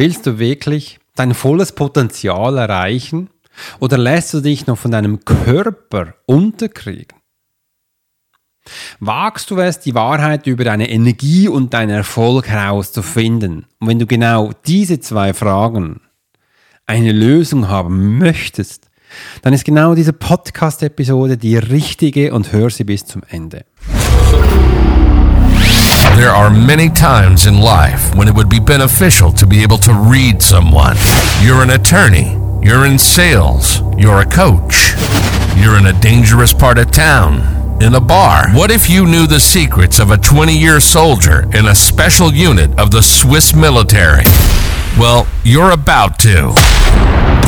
Willst du wirklich dein volles Potenzial erreichen oder lässt du dich noch von deinem Körper unterkriegen? Wagst du es, die Wahrheit über deine Energie und deinen Erfolg herauszufinden? Und wenn du genau diese zwei Fragen eine Lösung haben möchtest, dann ist genau diese Podcast-Episode die richtige und hör sie bis zum Ende. There are many times in life when it would be beneficial to be able to read someone. You're an attorney, you're in sales, you're a coach, you're in a dangerous part of town, in a bar. What if you knew the secrets of a 20 year soldier in a special unit of the Swiss military? Well, you're about to.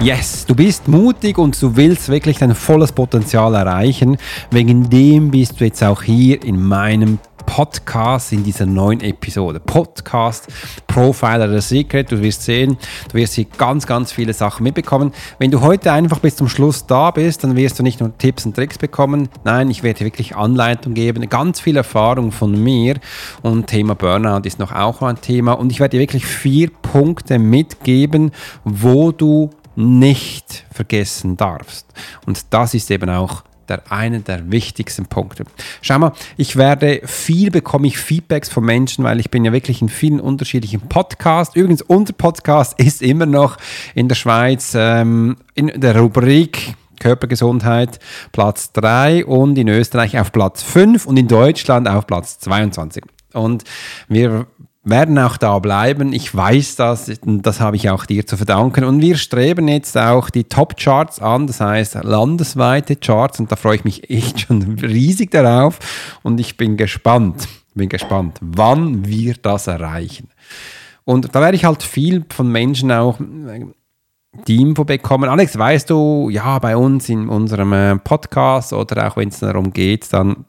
Yes, du bist mutig und du willst wirklich dein volles Potenzial erreichen. Wegen dem bist du jetzt auch hier in meinem Podcast in dieser neuen Episode. Podcast Profiler der Secret. Du wirst sehen, du wirst hier ganz, ganz viele Sachen mitbekommen. Wenn du heute einfach bis zum Schluss da bist, dann wirst du nicht nur Tipps und Tricks bekommen. Nein, ich werde wirklich Anleitung geben, ganz viel Erfahrung von mir. Und Thema Burnout ist noch auch ein Thema. Und ich werde dir wirklich vier Punkte mitgeben, wo du nicht vergessen darfst. Und das ist eben auch der eine der wichtigsten Punkte. Schau mal, ich werde viel bekomme ich Feedbacks von Menschen, weil ich bin ja wirklich in vielen unterschiedlichen Podcasts. Übrigens, unser Podcast ist immer noch in der Schweiz ähm, in der Rubrik Körpergesundheit Platz 3 und in Österreich auf Platz 5 und in Deutschland auf Platz 22. Und wir werden auch da bleiben. Ich weiß das, das habe ich auch dir zu verdanken. Und wir streben jetzt auch die Top-Charts an, das heißt landesweite Charts. Und da freue ich mich echt schon riesig darauf. Und ich bin gespannt, bin gespannt, wann wir das erreichen. Und da werde ich halt viel von Menschen auch äh, die Info bekommen. Alex, weißt du, ja, bei uns in unserem äh, Podcast oder auch wenn es darum geht, dann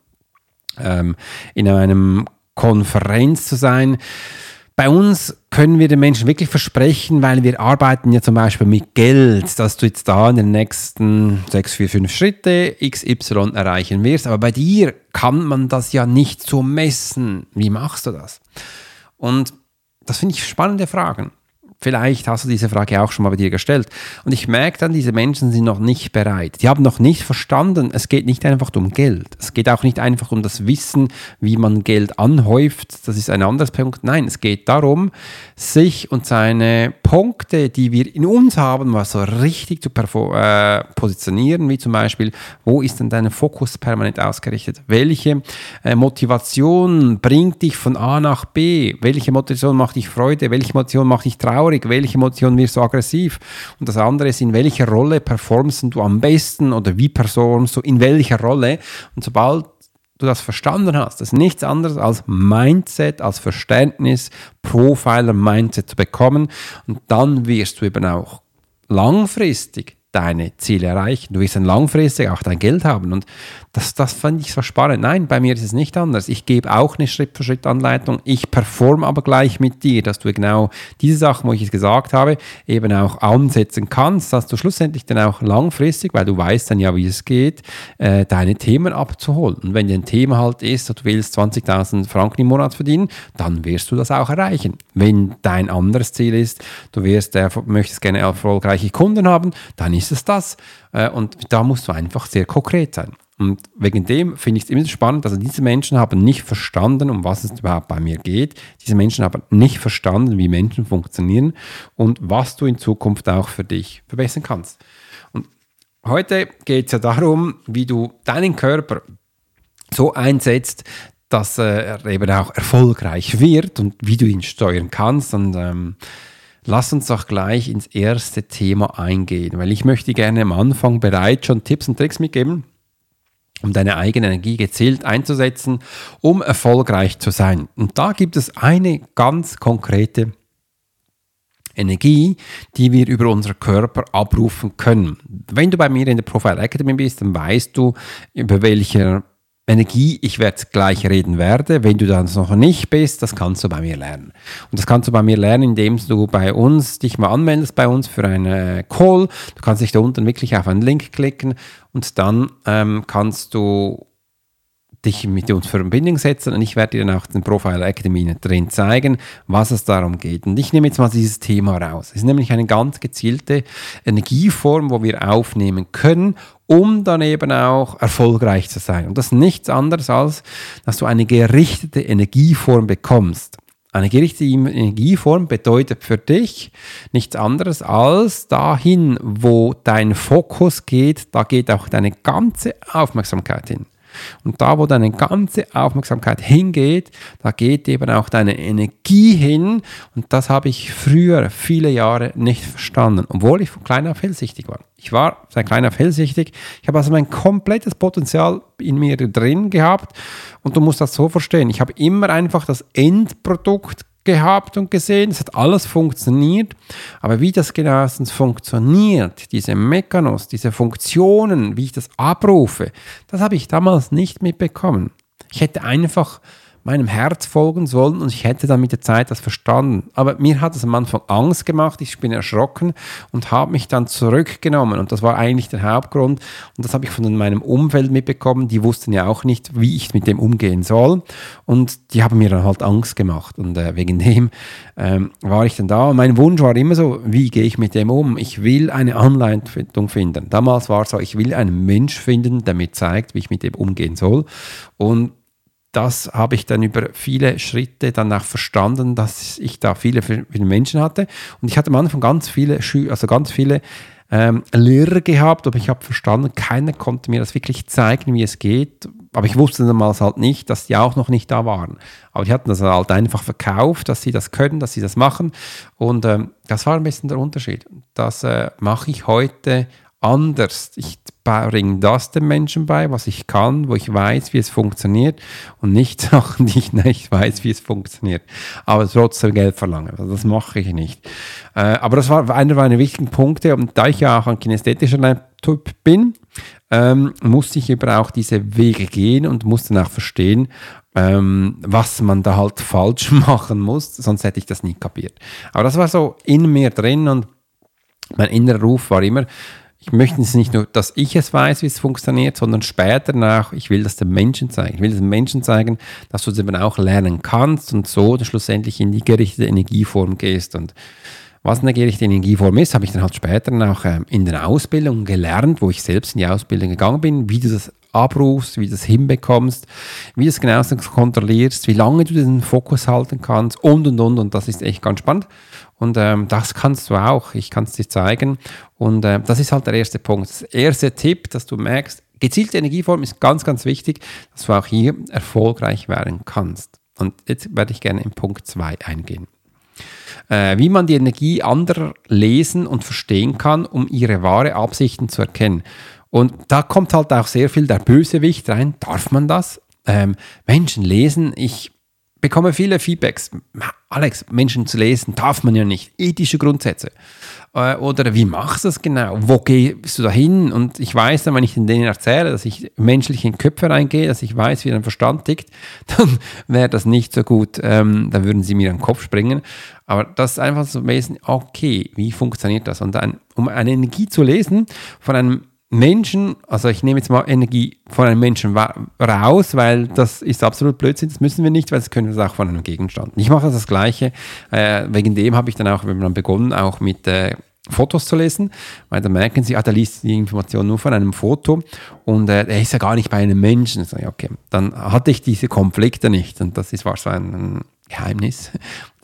ähm, in einem Konferenz zu sein. Bei uns können wir den Menschen wirklich versprechen, weil wir arbeiten ja zum Beispiel mit Geld, dass du jetzt da in den nächsten 6, 4, 5 Schritte XY erreichen wirst. Aber bei dir kann man das ja nicht so messen. Wie machst du das? Und das finde ich spannende Fragen. Vielleicht hast du diese Frage auch schon mal bei dir gestellt. Und ich merke dann, diese Menschen sind noch nicht bereit. Die haben noch nicht verstanden, es geht nicht einfach um Geld. Es geht auch nicht einfach um das Wissen, wie man Geld anhäuft. Das ist ein anderes Punkt. Nein, es geht darum, sich und seine Punkte, die wir in uns haben, was so richtig zu äh, positionieren, wie zum Beispiel, wo ist denn dein Fokus permanent ausgerichtet? Welche äh, Motivation bringt dich von A nach B? Welche Motivation macht dich Freude? Welche Motivation macht dich traurig? Traurig, welche Emotion wirst du aggressiv? Und das andere ist, in welcher Rolle performst du am besten oder wie performst du in welcher Rolle? Und sobald du das verstanden hast, das ist nichts anderes als Mindset, als Verständnis, Profiler Mindset zu bekommen. Und dann wirst du eben auch langfristig deine Ziele erreichen. Du wirst dann langfristig auch dein Geld haben. Und das, das fand ich so spannend. Nein, bei mir ist es nicht anders. Ich gebe auch eine Schritt-für-Schritt-Anleitung. Ich performe aber gleich mit dir, dass du genau diese Sachen, wo ich es gesagt habe, eben auch ansetzen kannst, dass du schlussendlich dann auch langfristig, weil du weißt dann ja, wie es geht, äh, deine Themen abzuholen. Und wenn dein Thema halt ist, du willst 20.000 Franken im Monat verdienen, dann wirst du das auch erreichen. Wenn dein anderes Ziel ist, du wirst, äh, möchtest gerne erfolgreiche Kunden haben, dann ist es das. Äh, und da musst du einfach sehr konkret sein. Und wegen dem finde ich es immer spannend, also diese Menschen haben nicht verstanden, um was es überhaupt bei mir geht. Diese Menschen haben nicht verstanden, wie Menschen funktionieren und was du in Zukunft auch für dich verbessern kannst. Und heute geht es ja darum, wie du deinen Körper so einsetzt, dass er eben auch erfolgreich wird und wie du ihn steuern kannst. Und ähm, lass uns doch gleich ins erste Thema eingehen, weil ich möchte gerne am Anfang bereits schon Tipps und Tricks mitgeben um deine eigene Energie gezielt einzusetzen, um erfolgreich zu sein. Und da gibt es eine ganz konkrete Energie, die wir über unseren Körper abrufen können. Wenn du bei mir in der Profile Academy bist, dann weißt du, über welche Energie ich werde gleich reden werde. Wenn du das noch nicht bist, das kannst du bei mir lernen. Und das kannst du bei mir lernen, indem du bei uns dich mal anmeldest bei uns für einen Call. Du kannst dich da unten wirklich auf einen Link klicken und dann ähm, kannst du dich mit uns für Verbindung setzen und ich werde dir dann auch den Profile Academy drin zeigen, was es darum geht. Und ich nehme jetzt mal dieses Thema raus. Es ist nämlich eine ganz gezielte Energieform, wo wir aufnehmen können, um dann eben auch erfolgreich zu sein. Und das ist nichts anderes als, dass du eine gerichtete Energieform bekommst. Eine gerichtete Energieform bedeutet für dich nichts anderes als dahin, wo dein Fokus geht, da geht auch deine ganze Aufmerksamkeit hin. Und da, wo deine ganze Aufmerksamkeit hingeht, da geht eben auch deine Energie hin. Und das habe ich früher viele Jahre nicht verstanden, obwohl ich von klein auf hellsichtig war. Ich war seit klein auf hellsichtig. Ich habe also mein komplettes Potenzial in mir drin gehabt. Und du musst das so verstehen. Ich habe immer einfach das Endprodukt gehabt und gesehen, es hat alles funktioniert, aber wie das genauestens funktioniert, diese Mechanos, diese Funktionen, wie ich das abrufe, das habe ich damals nicht mitbekommen. Ich hätte einfach meinem Herz folgen sollen und ich hätte dann mit der Zeit das verstanden. Aber mir hat es am Anfang Angst gemacht, ich bin erschrocken und habe mich dann zurückgenommen. Und das war eigentlich der Hauptgrund. Und das habe ich von meinem Umfeld mitbekommen, die wussten ja auch nicht, wie ich mit dem umgehen soll. Und die haben mir dann halt Angst gemacht. Und äh, wegen dem ähm, war ich dann da. Und mein Wunsch war immer so, wie gehe ich mit dem um? Ich will eine Anleitung finden. Damals war es so, ich will einen Mensch finden, der mir zeigt, wie ich mit dem umgehen soll. Und das habe ich dann über viele Schritte dann auch verstanden, dass ich da viele, viele Menschen hatte. Und ich hatte am Anfang ganz viele, Schü also ganz viele ähm, Lehrer gehabt, aber ich habe verstanden, keiner konnte mir das wirklich zeigen, wie es geht. Aber ich wusste damals halt nicht, dass die auch noch nicht da waren. Aber die hatten das halt einfach verkauft, dass sie das können, dass sie das machen. Und ähm, das war ein bisschen der Unterschied. Das äh, mache ich heute anders. Ich bringe das den Menschen bei, was ich kann, wo ich weiß, wie es funktioniert und nicht Sachen, die ich nicht weiß, wie es funktioniert. Aber trotzdem Geld verlangen. Also das mache ich nicht. Äh, aber das war einer meiner wichtigen Punkte und da ich ja auch ein kinästhetischer Typ bin, ähm, musste ich über auch diese Wege gehen und musste dann auch verstehen, ähm, was man da halt falsch machen muss, sonst hätte ich das nie kapiert. Aber das war so in mir drin und mein innerer Ruf war immer, ich möchte es nicht nur, dass ich es weiß, wie es funktioniert, sondern später nach, ich will das den Menschen zeigen. Ich will den Menschen zeigen, dass du es eben auch lernen kannst und so schlussendlich in die gerichtete Energieform gehst. Und was eine gerichtete Energieform ist, habe ich dann halt später auch ähm, in der Ausbildung gelernt, wo ich selbst in die Ausbildung gegangen bin, wie du das abrufst, wie du das hinbekommst, wie du es genau kontrollierst, wie lange du den Fokus halten kannst und und und. Und das ist echt ganz spannend. Und ähm, das kannst du auch. Ich kann es dir zeigen. Und äh, das ist halt der erste Punkt. Das erste Tipp, dass du merkst, gezielte Energieform ist ganz, ganz wichtig, dass du auch hier erfolgreich werden kannst. Und jetzt werde ich gerne in Punkt 2 eingehen. Äh, wie man die Energie anderer lesen und verstehen kann, um ihre wahre Absichten zu erkennen. Und da kommt halt auch sehr viel der Bösewicht rein. Darf man das? Ähm, Menschen lesen, ich bekomme viele Feedbacks. Alex, Menschen zu lesen darf man ja nicht. Ethische Grundsätze. Äh, oder wie machst du das genau? Wo gehst du da hin? Und ich weiß dann, wenn ich denen erzähle, dass ich menschlich in Köpfe reingehe, dass ich weiß, wie ein Verstand tickt, dann wäre das nicht so gut. Ähm, dann würden sie mir an den Kopf springen. Aber das ist einfach so Wesen, okay, wie funktioniert das? Und dann, um eine Energie zu lesen von einem Menschen, also ich nehme jetzt mal Energie von einem Menschen raus, weil das ist absolut Blödsinn, das müssen wir nicht, weil das können wir auch von einem Gegenstand. Ich mache das Gleiche, äh, wegen dem habe ich dann auch, wenn man begonnen, auch mit äh, Fotos zu lesen, weil dann merken sie, ah, da liest die Information nur von einem Foto und äh, er ist ja gar nicht bei einem Menschen. So, okay, dann hatte ich diese Konflikte nicht und das ist wahrscheinlich ein Geheimnis,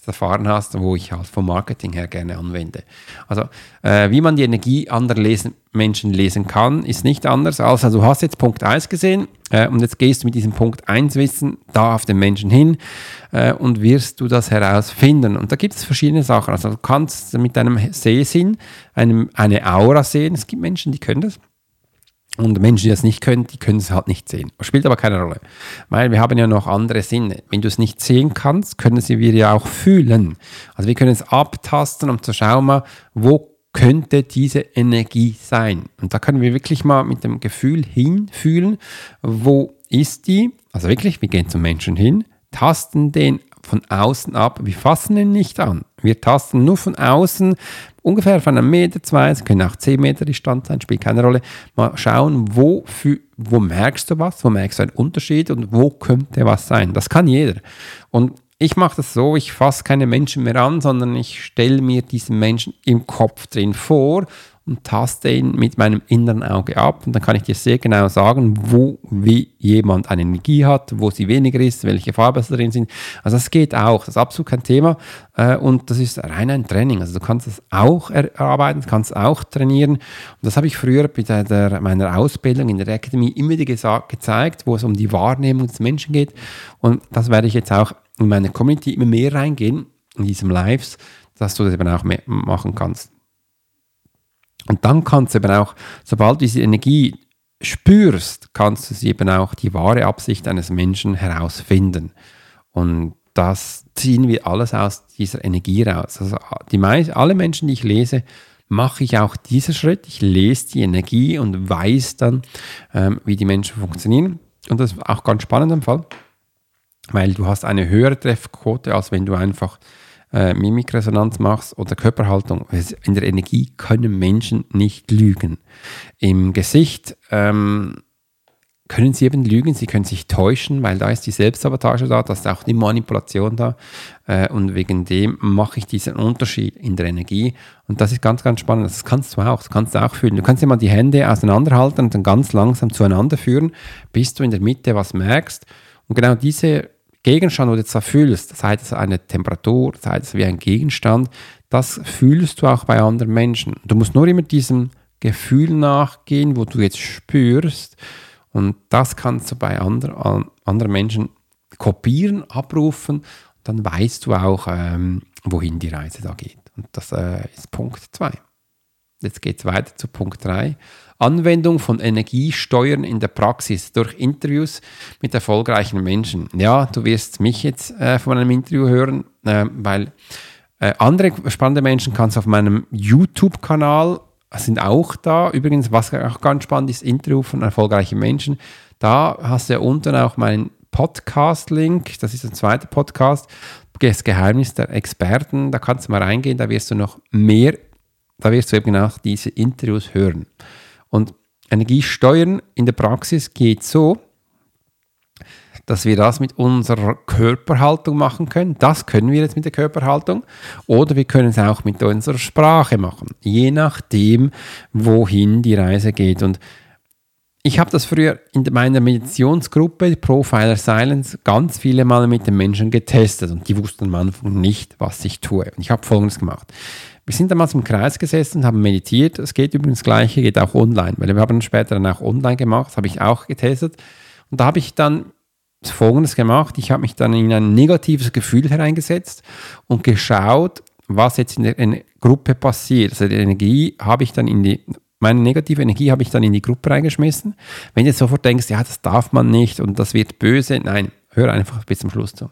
erfahren hast, wo ich halt vom Marketing her gerne anwende. Also äh, wie man die Energie anderer lesen, Menschen lesen kann, ist nicht anders als, also du hast jetzt Punkt 1 gesehen äh, und jetzt gehst du mit diesem Punkt 1 Wissen da auf den Menschen hin äh, und wirst du das herausfinden. Und da gibt es verschiedene Sachen. Also du kannst mit deinem Sehsinn einem, eine Aura sehen. Es gibt Menschen, die können das. Und Menschen, die das nicht können, die können es halt nicht sehen. Spielt aber keine Rolle. Weil wir haben ja noch andere Sinne. Wenn du es nicht sehen kannst, können sie wir ja auch fühlen. Also wir können es abtasten, um zu schauen, wo könnte diese Energie sein. Und da können wir wirklich mal mit dem Gefühl hinfühlen, wo ist die? Also wirklich, wir gehen zum Menschen hin, tasten den von außen ab. Wir fassen ihn nicht an. Wir tasten nur von außen, ungefähr von einem Meter, zwei, es können auch zehn Meter Distanz sein, spielt keine Rolle. Mal schauen, wo, für, wo merkst du was, wo merkst du einen Unterschied und wo könnte was sein. Das kann jeder. Und ich mache das so, ich fasse keine Menschen mehr an, sondern ich stelle mir diesen Menschen im Kopf drin vor und taste ihn mit meinem inneren Auge ab und dann kann ich dir sehr genau sagen, wo wie jemand eine Energie hat, wo sie weniger ist, welche Farben drin sind. Also das geht auch, das ist absolut kein Thema äh, und das ist rein ein Training. Also du kannst das auch erarbeiten, kannst auch trainieren. Und das habe ich früher bei der, meiner Ausbildung in der Akademie immer gesagt, gezeigt, wo es um die Wahrnehmung des Menschen geht und das werde ich jetzt auch in meine Community immer mehr reingehen, in diesem Lives, dass du das eben auch machen kannst. Und dann kannst du eben auch, sobald du diese Energie spürst, kannst du sie eben auch die wahre Absicht eines Menschen herausfinden. Und das ziehen wir alles aus dieser Energie raus. Also die meisten, alle Menschen, die ich lese, mache ich auch diesen Schritt. Ich lese die Energie und weiß dann, ähm, wie die Menschen funktionieren. Und das ist auch ganz spannend im Fall, weil du hast eine höhere Treffquote, als wenn du einfach äh, Mimikresonanz machst oder Körperhaltung, in der Energie können Menschen nicht lügen. Im Gesicht ähm, können sie eben lügen, sie können sich täuschen, weil da ist die Selbstsabotage da, da ist auch die Manipulation da äh, und wegen dem mache ich diesen Unterschied in der Energie und das ist ganz, ganz spannend, das kannst du auch, das kannst du auch fühlen. Du kannst immer die Hände auseinanderhalten und dann ganz langsam zueinander führen, bis du in der Mitte was merkst und genau diese Gegenstand, wo du jetzt da fühlst, sei es eine Temperatur, sei es wie ein Gegenstand, das fühlst du auch bei anderen Menschen. Du musst nur immer diesem Gefühl nachgehen, wo du jetzt spürst. Und das kannst du bei andre, anderen Menschen kopieren, abrufen. Dann weißt du auch, ähm, wohin die Reise da geht. Und das äh, ist Punkt 2. Jetzt geht es weiter zu Punkt 3. Anwendung von Energiesteuern in der Praxis durch Interviews mit erfolgreichen Menschen. Ja, du wirst mich jetzt äh, von einem Interview hören, äh, weil äh, andere spannende Menschen kannst du auf meinem YouTube-Kanal sind auch da. Übrigens, was auch ganz spannend ist, Interview von erfolgreichen Menschen. Da hast du ja unten auch meinen Podcast-Link. Das ist ein zweiter Podcast. Das Geheimnis der Experten. Da kannst du mal reingehen. Da wirst du noch mehr, da wirst du eben auch diese Interviews hören. Und Energiesteuern in der Praxis geht so, dass wir das mit unserer Körperhaltung machen können. Das können wir jetzt mit der Körperhaltung. Oder wir können es auch mit unserer Sprache machen. Je nachdem, wohin die Reise geht. Und ich habe das früher in meiner Meditationsgruppe Profiler Silence ganz viele Mal mit den Menschen getestet und die wussten am Anfang nicht, was ich tue. Und ich habe Folgendes gemacht. Wir sind damals im Kreis gesessen, und haben meditiert. Es geht übrigens das Gleiche, geht auch online, weil wir haben später dann auch online gemacht, habe ich auch getestet. Und da habe ich dann Folgendes gemacht. Ich habe mich dann in ein negatives Gefühl hereingesetzt und geschaut, was jetzt in der Gruppe passiert. Also die Energie habe ich dann in die, meine negative Energie habe ich dann in die Gruppe reingeschmissen. Wenn du jetzt sofort denkst, ja, das darf man nicht und das wird böse, nein, hör einfach bis zum Schluss zu.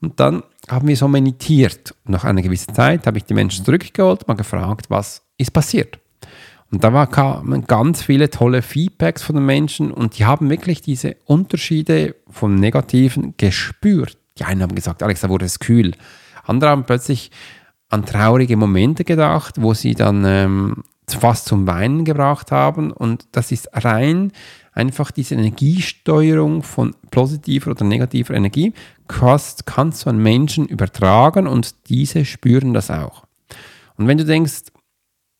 Und dann haben wir so meditiert. nach einer gewissen Zeit habe ich die Menschen zurückgeholt, mal gefragt, was ist passiert. Und da kamen ganz viele tolle Feedbacks von den Menschen und die haben wirklich diese Unterschiede vom Negativen gespürt. Die einen haben gesagt, Alex, da wurde es kühl. Andere haben plötzlich an traurige Momente gedacht, wo sie dann ähm, fast zum Weinen gebracht haben. Und das ist rein einfach diese Energiesteuerung von positiver oder negativer Energie kannst, kannst du an Menschen übertragen und diese spüren das auch. Und wenn du denkst,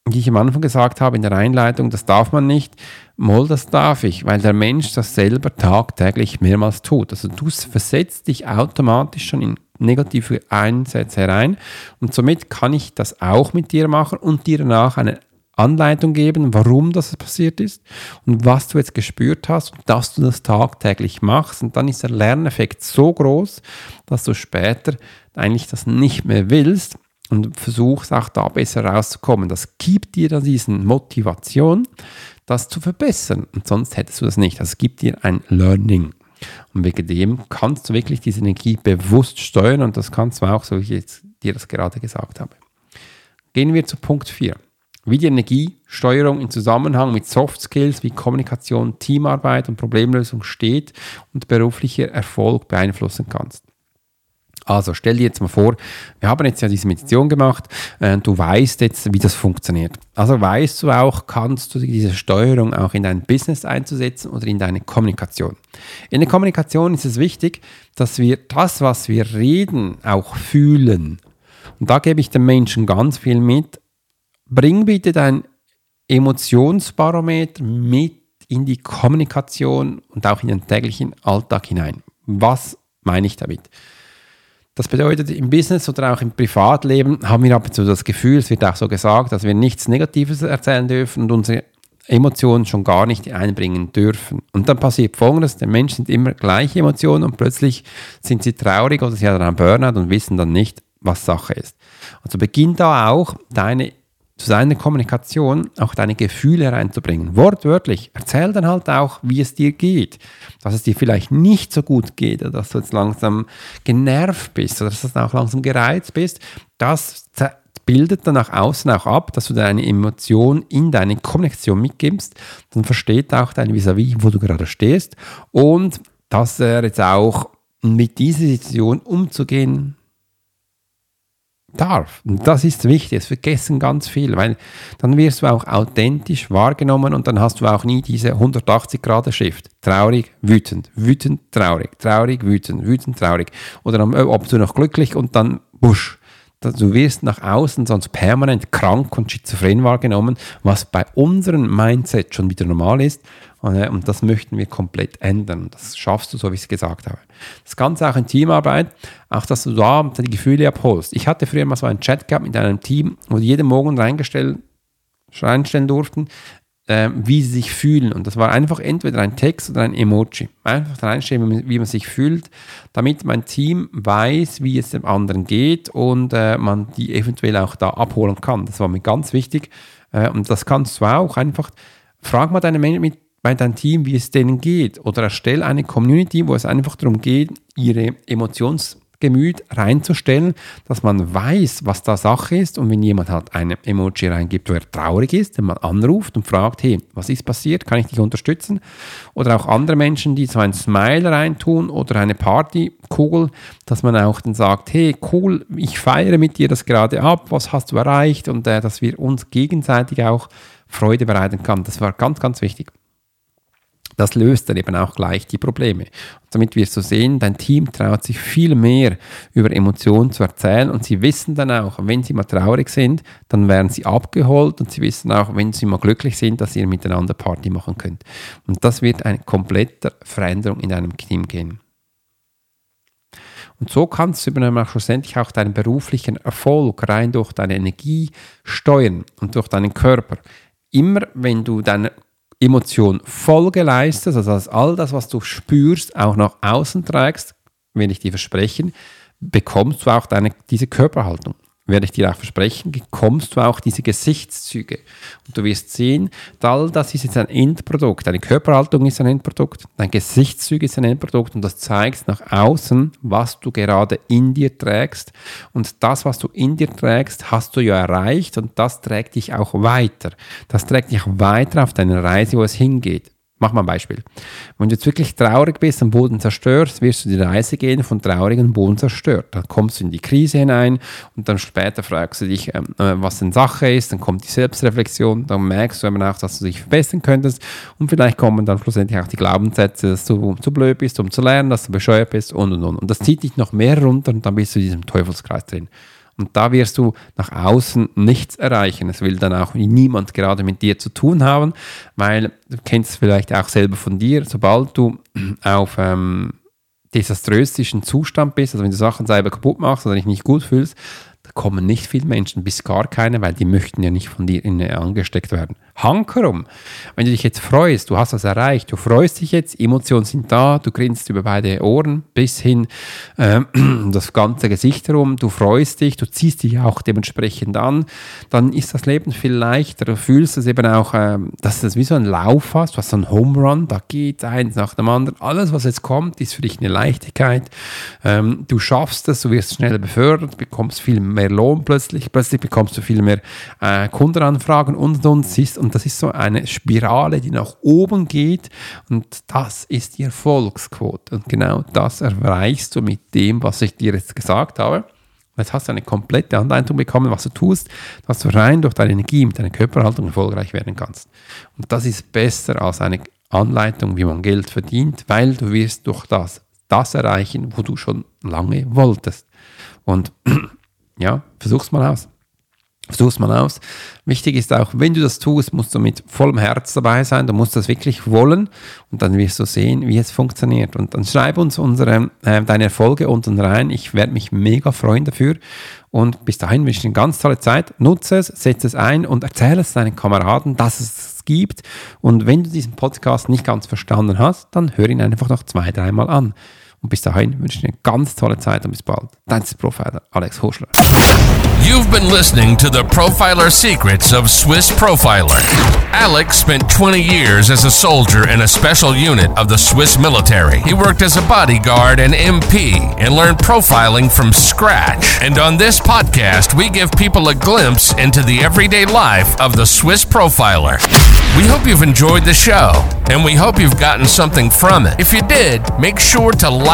wie ich am Anfang gesagt habe in der Einleitung, das darf man nicht, Moll, das darf ich, weil der Mensch das selber tagtäglich mehrmals tut. Also du versetzt dich automatisch schon in negative Einsätze herein und somit kann ich das auch mit dir machen und dir danach eine Anleitung geben, warum das passiert ist und was du jetzt gespürt hast und dass du das tagtäglich machst. Und dann ist der Lerneffekt so groß, dass du später eigentlich das nicht mehr willst und versuchst auch da besser rauszukommen. Das gibt dir dann diese Motivation, das zu verbessern. Und sonst hättest du das nicht. Es gibt dir ein Learning. Und wegen dem kannst du wirklich diese Energie bewusst steuern und das kannst du auch, so wie ich jetzt dir das gerade gesagt habe. Gehen wir zu Punkt 4. Wie die Energiesteuerung in Zusammenhang mit Soft Skills wie Kommunikation, Teamarbeit und Problemlösung steht und beruflicher Erfolg beeinflussen kannst. Also stell dir jetzt mal vor, wir haben jetzt ja diese Meditation gemacht, äh, du weißt jetzt, wie das funktioniert. Also weißt du auch, kannst du diese Steuerung auch in dein Business einzusetzen oder in deine Kommunikation. In der Kommunikation ist es wichtig, dass wir das, was wir reden, auch fühlen. Und da gebe ich den Menschen ganz viel mit. Bring bitte dein Emotionsbarometer mit in die Kommunikation und auch in den täglichen Alltag hinein. Was meine ich damit? Das bedeutet, im Business oder auch im Privatleben haben wir ab und zu das Gefühl, es wird auch so gesagt, dass wir nichts Negatives erzählen dürfen und unsere Emotionen schon gar nicht einbringen dürfen. Und dann passiert Folgendes, der Mensch sind immer gleiche Emotionen und plötzlich sind sie traurig oder sie haben einen Burnout und wissen dann nicht, was Sache ist. Also beginnt da auch deine zu seiner Kommunikation auch deine Gefühle reinzubringen. Wortwörtlich. Erzähl dann halt auch, wie es dir geht. Dass es dir vielleicht nicht so gut geht oder dass du jetzt langsam genervt bist oder dass du auch langsam gereizt bist. Das bildet dann nach außen auch ab, dass du deine Emotion in deine Kommunikation mitgibst. Dann versteht auch dein Vis-a-vis, -vis, wo du gerade stehst und dass er jetzt auch mit dieser Situation umzugehen darf. Und das ist wichtig, es vergessen ganz viel, weil dann wirst du auch authentisch wahrgenommen und dann hast du auch nie diese 180 Grad Shift. Traurig, wütend, wütend, traurig, traurig, wütend, wütend, traurig. Oder ob du noch glücklich und dann busch. Du wirst nach außen sonst permanent krank und schizophren wahrgenommen, was bei unserem Mindset schon wieder normal ist. Äh, und das möchten wir komplett ändern. Das schaffst du, so wie ich es gesagt habe. Das Ganze auch in Teamarbeit, auch dass du da die Gefühle abholst. Ich hatte früher mal so einen Chat gehabt mit einem Team, wo die jeden Morgen reinstellen durften, äh, wie sie sich fühlen. Und das war einfach entweder ein Text oder ein Emoji. Einfach reinstellen, wie man sich fühlt, damit mein Team weiß, wie es dem anderen geht und äh, man die eventuell auch da abholen kann. Das war mir ganz wichtig. Äh, und das kannst du auch einfach, frag mal deine mit bei deinem Team, wie es denen geht. Oder erstell eine Community, wo es einfach darum geht, ihre Emotionsgemüt reinzustellen, dass man weiß, was da Sache ist. Und wenn jemand halt eine Emoji reingibt, wo er traurig ist, dann man anruft und fragt, hey, was ist passiert? Kann ich dich unterstützen? Oder auch andere Menschen, die so ein Smile reintun oder eine Partykugel, dass man auch dann sagt, hey, cool, ich feiere mit dir das gerade ab, was hast du erreicht? Und äh, dass wir uns gegenseitig auch Freude bereiten kann. Das war ganz, ganz wichtig. Das löst dann eben auch gleich die Probleme. Und damit wirst du sehen, dein Team traut sich viel mehr über Emotionen zu erzählen und sie wissen dann auch, wenn sie mal traurig sind, dann werden sie abgeholt und sie wissen auch, wenn sie mal glücklich sind, dass ihr miteinander Party machen könnt. Und das wird eine komplette Veränderung in deinem Team gehen. Und so kannst du dann auch schlussendlich auch deinen beruflichen Erfolg rein durch deine Energie steuern und durch deinen Körper. Immer wenn du deine Emotion Folge leistest, also dass all das, was du spürst, auch nach außen trägst, wenn ich dir versprechen, bekommst du auch deine, diese Körperhaltung werde ich dir auch versprechen, bekommst du auch diese Gesichtszüge. Und du wirst sehen, all das ist jetzt ein Endprodukt. Deine Körperhaltung ist ein Endprodukt, dein Gesichtszüge ist ein Endprodukt und das zeigt nach außen, was du gerade in dir trägst. Und das, was du in dir trägst, hast du ja erreicht und das trägt dich auch weiter. Das trägt dich weiter auf deiner Reise, wo es hingeht. Mach mal ein Beispiel. Wenn du jetzt wirklich traurig bist, am Boden zerstörst, wirst du die Reise gehen von traurigen Boden zerstört. Dann kommst du in die Krise hinein und dann später fragst du dich, ähm, äh, was denn Sache ist. Dann kommt die Selbstreflexion, dann merkst du eben auch, dass du dich verbessern könntest und vielleicht kommen dann schlussendlich auch die Glaubenssätze, dass du zu blöd bist, um zu lernen, dass du bescheuert bist und und und. Und das zieht dich noch mehr runter und dann bist du in diesem Teufelskreis drin. Und da wirst du nach außen nichts erreichen. Es will dann auch niemand gerade mit dir zu tun haben, weil du kennst es vielleicht auch selber von dir, sobald du auf ähm, desaströsischen Zustand bist, also wenn du Sachen selber kaputt machst oder dich nicht gut fühlst, da kommen nicht viele Menschen, bis gar keine, weil die möchten ja nicht von dir in, angesteckt werden. Hankerum. Wenn du dich jetzt freust, du hast was erreicht, du freust dich jetzt, Emotionen sind da, du grinst über beide Ohren bis hin äh, das ganze Gesicht herum, du freust dich, du ziehst dich auch dementsprechend an, dann ist das Leben viel leichter. Du fühlst es eben auch, äh, dass du das wie so ein Lauf hast, du hast so einen Home Run, da geht eins nach dem anderen. Alles, was jetzt kommt, ist für dich eine Leichtigkeit. Ähm, du schaffst es, du wirst schneller befördert, bekommst viel mehr Lohn plötzlich, plötzlich bekommst du viel mehr äh, Kundenanfragen und und und. Siehst, und das ist so eine Spirale, die nach oben geht und das ist die Erfolgsquote. Und genau das erreichst du mit dem, was ich dir jetzt gesagt habe. Jetzt hast du eine komplette Anleitung bekommen, was du tust, dass du rein durch deine Energie mit deiner Körperhaltung erfolgreich werden kannst. Und das ist besser als eine Anleitung, wie man Geld verdient, weil du wirst durch das das erreichen, wo du schon lange wolltest. Und ja, versuch's mal aus. Versuch's mal aus. Wichtig ist auch, wenn du das tust, musst du mit vollem Herz dabei sein. Du musst das wirklich wollen und dann wirst du sehen, wie es funktioniert. Und dann schreib uns unsere, äh, deine Erfolge unten rein. Ich werde mich mega freuen dafür. Und bis dahin wünsche ich dir eine ganz tolle Zeit. Nutze es, setze es ein und erzähle es deinen Kameraden, dass es es gibt. Und wenn du diesen Podcast nicht ganz verstanden hast, dann hör ihn einfach noch zwei, dreimal an. Und bis dahin wünsche ich eine ganz tolle Zeit und bis bald. Dein Profiler Alex Hoschler. You've been listening to the Profiler Secrets of Swiss Profiler. Alex spent 20 years as a soldier in a special unit of the Swiss military. He worked as a bodyguard and MP and learned profiling from scratch. And on this podcast, we give people a glimpse into the everyday life of the Swiss Profiler. We hope you've enjoyed the show and we hope you've gotten something from it. If you did, make sure to